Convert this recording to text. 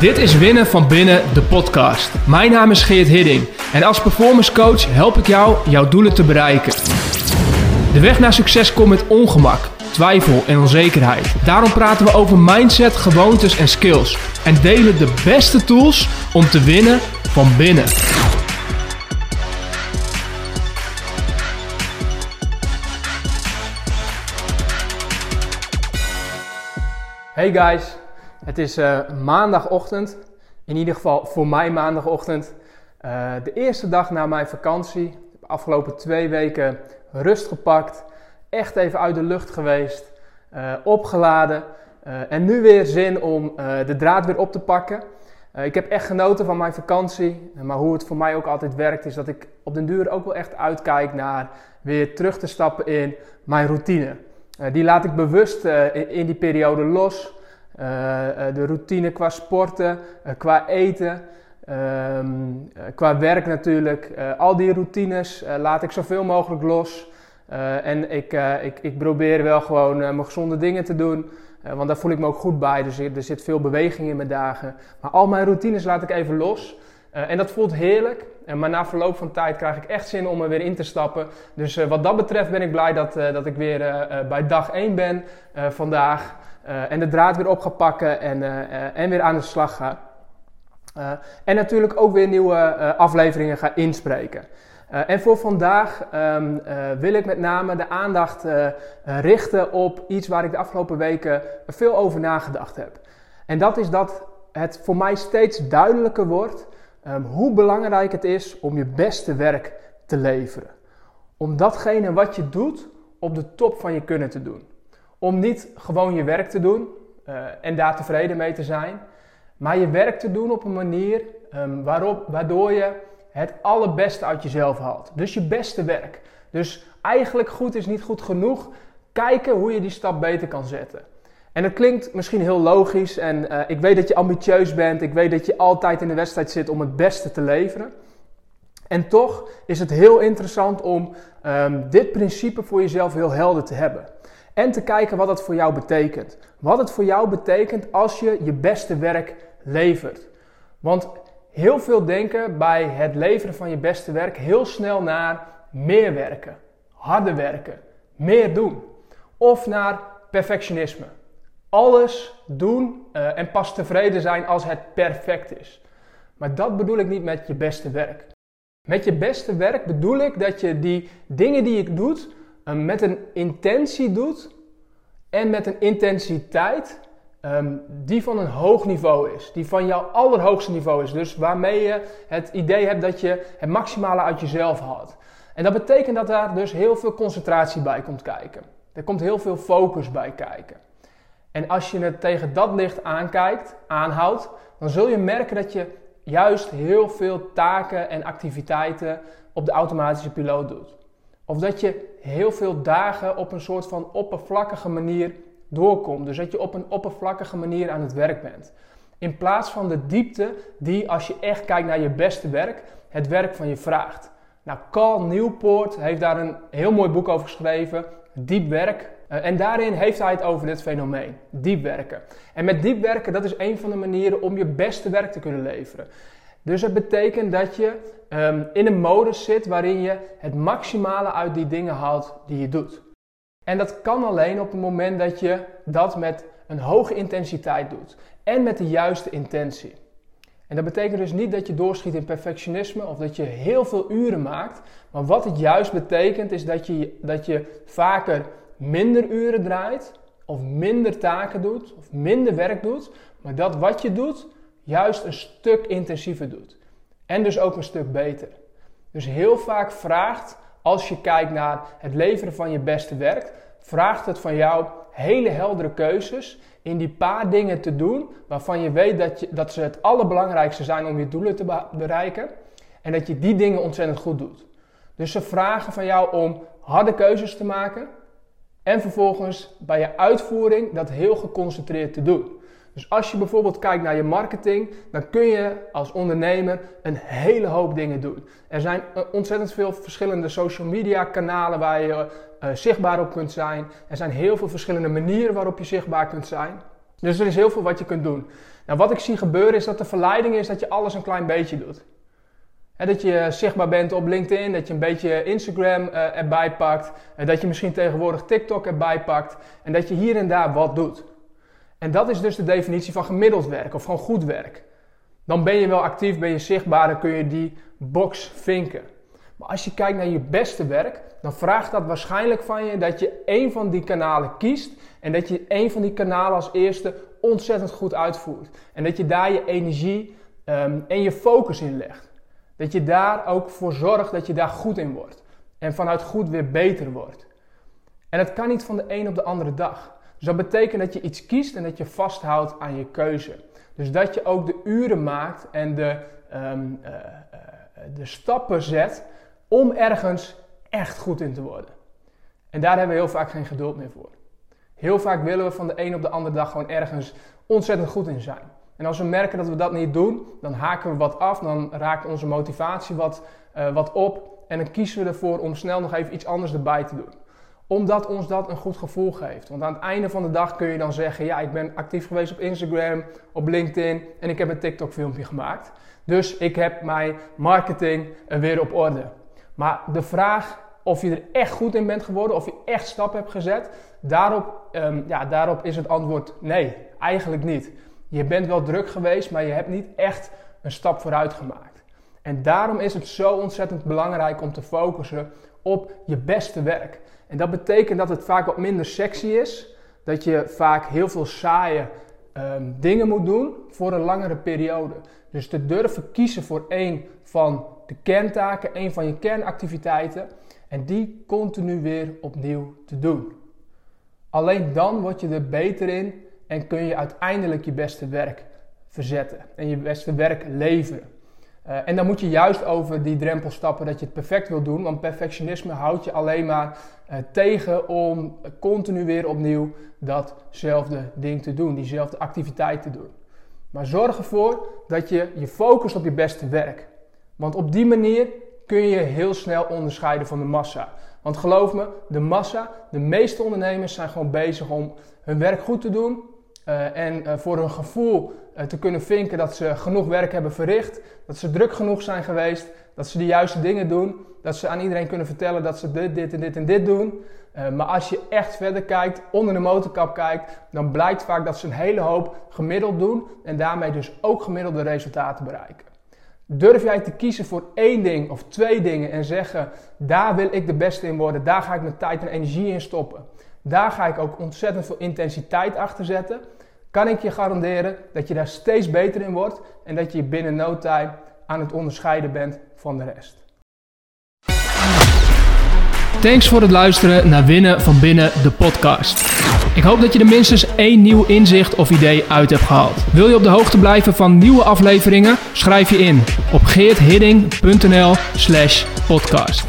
Dit is Winnen van Binnen, de podcast. Mijn naam is Geert Hidding en als performance coach help ik jou jouw doelen te bereiken. De weg naar succes komt met ongemak, twijfel en onzekerheid. Daarom praten we over mindset, gewoontes en skills en delen de beste tools om te winnen van binnen. Hey guys, het is uh, maandagochtend. In ieder geval voor mij maandagochtend. Uh, de eerste dag na mijn vakantie. De afgelopen twee weken rust gepakt. Echt even uit de lucht geweest. Uh, opgeladen. en nu weer zin om de draad weer op te pakken. ik heb echt genoten van mijn vakantie. Maar hoe het voor mij ook altijd werkt, is dat ik op den duur ook wel echt uitkijk naar weer terug te stappen in mijn routine. die laat ik bewust in die periode los. Eh, eh, de routine qua sporten, eh, qua eten, ehm, qua werk natuurlijk. al die routines laat ik zoveel mogelijk los. en ik, ik, ik probeer wel gewoon mijn gezonde dingen te doen. want daar voel ik me ook goed bij. Dus er, zit veel beweging in mijn dagen. Maar al mijn routines laat ik even los. en dat voelt heerlijk. maar na verloop van tijd krijg ik echt zin om er weer in te stappen. Dus wat dat betreft ben ik blij dat, dat ik weer bij dag 1 ben vandaag. Uh, en de draad weer op pakken en, uh, en weer aan de slag ga. en natuurlijk ook weer nieuwe afleveringen ga inspreken. en voor vandaag um, wil ik met name de aandacht richten op iets waar ik de afgelopen weken veel over nagedacht heb. En dat is dat het voor mij steeds duidelijker wordt um, hoe belangrijk het is om je beste werk te leveren. Om datgene wat je doet op de top van je kunnen te doen. Om niet gewoon je werk te doen uh, en daar tevreden mee te zijn, maar je werk te doen op een manier um, waarop, waardoor je het allerbeste uit jezelf haalt. Dus je beste werk. Dus eigenlijk goed is niet goed genoeg. Kijken hoe je die stap beter kan zetten. En dat klinkt misschien heel logisch en uh, ik weet dat je ambitieus bent. Ik weet dat je altijd in de wedstrijd zit om het beste te leveren. En toch is het heel interessant om um, dit principe voor jezelf heel helder te hebben. En te kijken wat dat voor jou betekent. Wat het voor jou betekent als je je beste werk levert. Want heel veel denken bij het leveren van je beste werk heel snel naar meer werken, harder werken, meer doen. Of naar perfectionisme. Alles doen uh, en pas tevreden zijn als het perfect is. Maar dat bedoel ik niet met je beste werk. Met je beste werk bedoel ik dat je die dingen die je doet, met een intentie doet en met een intensiteit um, die van een hoog niveau is. Die van jouw allerhoogste niveau is. Dus waarmee je het idee hebt dat je het maximale uit jezelf haalt. En dat betekent dat daar dus heel veel concentratie bij komt kijken. Er komt heel veel focus bij kijken. En als je het tegen dat licht aankijkt, aanhoudt, dan zul je merken dat je juist heel veel taken en activiteiten op de automatische piloot doet. Of dat je heel veel dagen op een soort van oppervlakkige manier doorkomt. Dus dat je op een oppervlakkige manier aan het werk bent. In plaats van de diepte die, als je echt kijkt naar je beste werk, het werk van je vraagt. Nou, Carl Newport heeft daar een heel mooi boek over geschreven, Diep Werk. Eh, en daarin heeft hij het over dit fenomeen, diep werken. En met diep werken, dat is een van de manieren om je beste werk te kunnen leveren. Dus het betekent dat je um, in een modus zit waarin je het maximale uit die dingen haalt die je doet. En dat kan alleen op het moment dat je dat met een hoge intensiteit doet en met de juiste intentie. En dat betekent dus niet dat je doorschiet in perfectionisme of dat je heel veel uren maakt. Maar wat het juist betekent is dat je, dat je vaker minder uren draait of minder taken doet of minder werk doet. Maar dat wat je doet juist een stuk intensiever doet. En dus ook een stuk beter. Dus heel vaak vraagt, als je kijkt naar het leveren van je beste werk, vraagt het van jou hele heldere keuzes in die paar dingen te doen waarvan je weet dat, je, dat ze het allerbelangrijkste zijn om je doelen te bereiken. En dat je die dingen ontzettend goed doet. Dus ze vragen van jou om harde keuzes te maken en vervolgens bij je uitvoering dat heel geconcentreerd te doen. Dus als je bijvoorbeeld kijkt naar je marketing, dan kun je als ondernemer een hele hoop dingen doen. Er zijn eh, ontzettend veel verschillende social media kanalen waar je uh, zichtbaar op kunt zijn. Er zijn heel veel verschillende manieren waarop je zichtbaar kunt zijn. Dus er is heel veel wat je kunt doen. Nou, wat ik zie gebeuren is dat de verleiding is dat je alles een klein beetje doet. dat je zichtbaar bent op LinkedIn, dat je een beetje Instagram uh, erbij pakt, dat je misschien tegenwoordig TikTok erbij pakt en dat je hier en daar wat doet. En dat is dus de definitie van gemiddeld werk of gewoon goed werk. Dan ben je wel actief, ben je zichtbaar, dan kun je die box vinken. Maar als je kijkt naar je beste werk, dan vraagt dat waarschijnlijk van je dat je één van die kanalen kiest en dat je één van die kanalen als eerste ontzettend goed uitvoert. En dat je daar je energie ehm, en je focus in legt. Dat je daar ook voor zorgt dat je daar goed in wordt. En vanuit goed weer beter wordt. En het kan niet van de een op de andere dag. Dus dat betekent dat je iets kiest en dat je vasthoudt aan je keuze. Dus dat je ook de uren maakt en de, ehm, eh, eh, de stappen zet om ergens echt goed in te worden. En daar hebben we heel vaak geen geduld meer voor. Heel vaak willen we van de een op de andere dag gewoon ergens ontzettend goed in zijn. En als we merken dat we dat niet doen, dan haken we wat af, dan raakt onze motivatie wat, uh, wat op en dan kiezen we ervoor om snel nog even iets anders erbij te doen. Omdat ons dat een goed gevoel geeft. Want aan het einde van de dag kun je dan zeggen: Ja, ik ben actief geweest op Instagram, op LinkedIn en ik heb een TikTok-filmpje gemaakt. Dus ik heb mijn marketing weer op orde. Maar de vraag of je er echt goed in bent geworden, of je echt stappen hebt gezet, daarop, um, ja, daarop is het antwoord nee, eigenlijk niet. Je bent wel druk geweest, maar je hebt niet echt een stap vooruit gemaakt. En daarom is het zo ontzettend belangrijk om te focussen op je beste werk. En dat betekent dat het vaak wat minder sexy is, dat je vaak heel veel saaie um, dingen moet doen voor een langere periode. Dus te durven kiezen voor één van de kerntaken, één van je kernactiviteiten en die continu weer opnieuw te doen. Alleen dan word je er beter in en kun je uiteindelijk je beste werk verzetten en je beste werk leveren. Uh, en dan moet je juist over die drempel stappen dat je het perfect wil doen, want perfectionisme houdt je alleen maar uh, tegen om continu weer opnieuw datzelfde ding te doen, diezelfde activiteit te doen. Maar zorg ervoor dat je je focust op je beste werk. Want op die manier kun je heel snel onderscheiden van de massa. Want geloof me, de massa, de meeste ondernemers zijn gewoon bezig om hun werk goed te doen. Uh, en uh, voor hun gevoel uh, te kunnen vinken dat ze genoeg werk hebben verricht. Dat ze druk genoeg zijn geweest. Dat ze de juiste dingen doen. Dat ze aan iedereen kunnen vertellen dat ze dit, dit en dit en dit doen. maar als je echt verder kijkt, onder de motorkap kijkt, dan blijkt vaak dat ze een hele hoop gemiddeld doen. En daarmee dus ook gemiddelde resultaten bereiken. Durf jij te kiezen voor één ding of twee dingen en zeggen: daar wil ik de beste in worden, daar ga ik mijn tijd en energie in stoppen. Daar ga ik ook ontzettend veel intensiteit achter zetten. Kan ik je garanderen dat je daar steeds beter in wordt en dat je binnen no time aan het onderscheiden bent van de rest. Thanks voor het luisteren naar Winnen van Binnen, de podcast. Ik hoop dat je er minstens één nieuw inzicht of idee uit hebt gehaald. Wil je op de hoogte blijven van nieuwe afleveringen? Schrijf je in op geerthidding.nl slash podcast.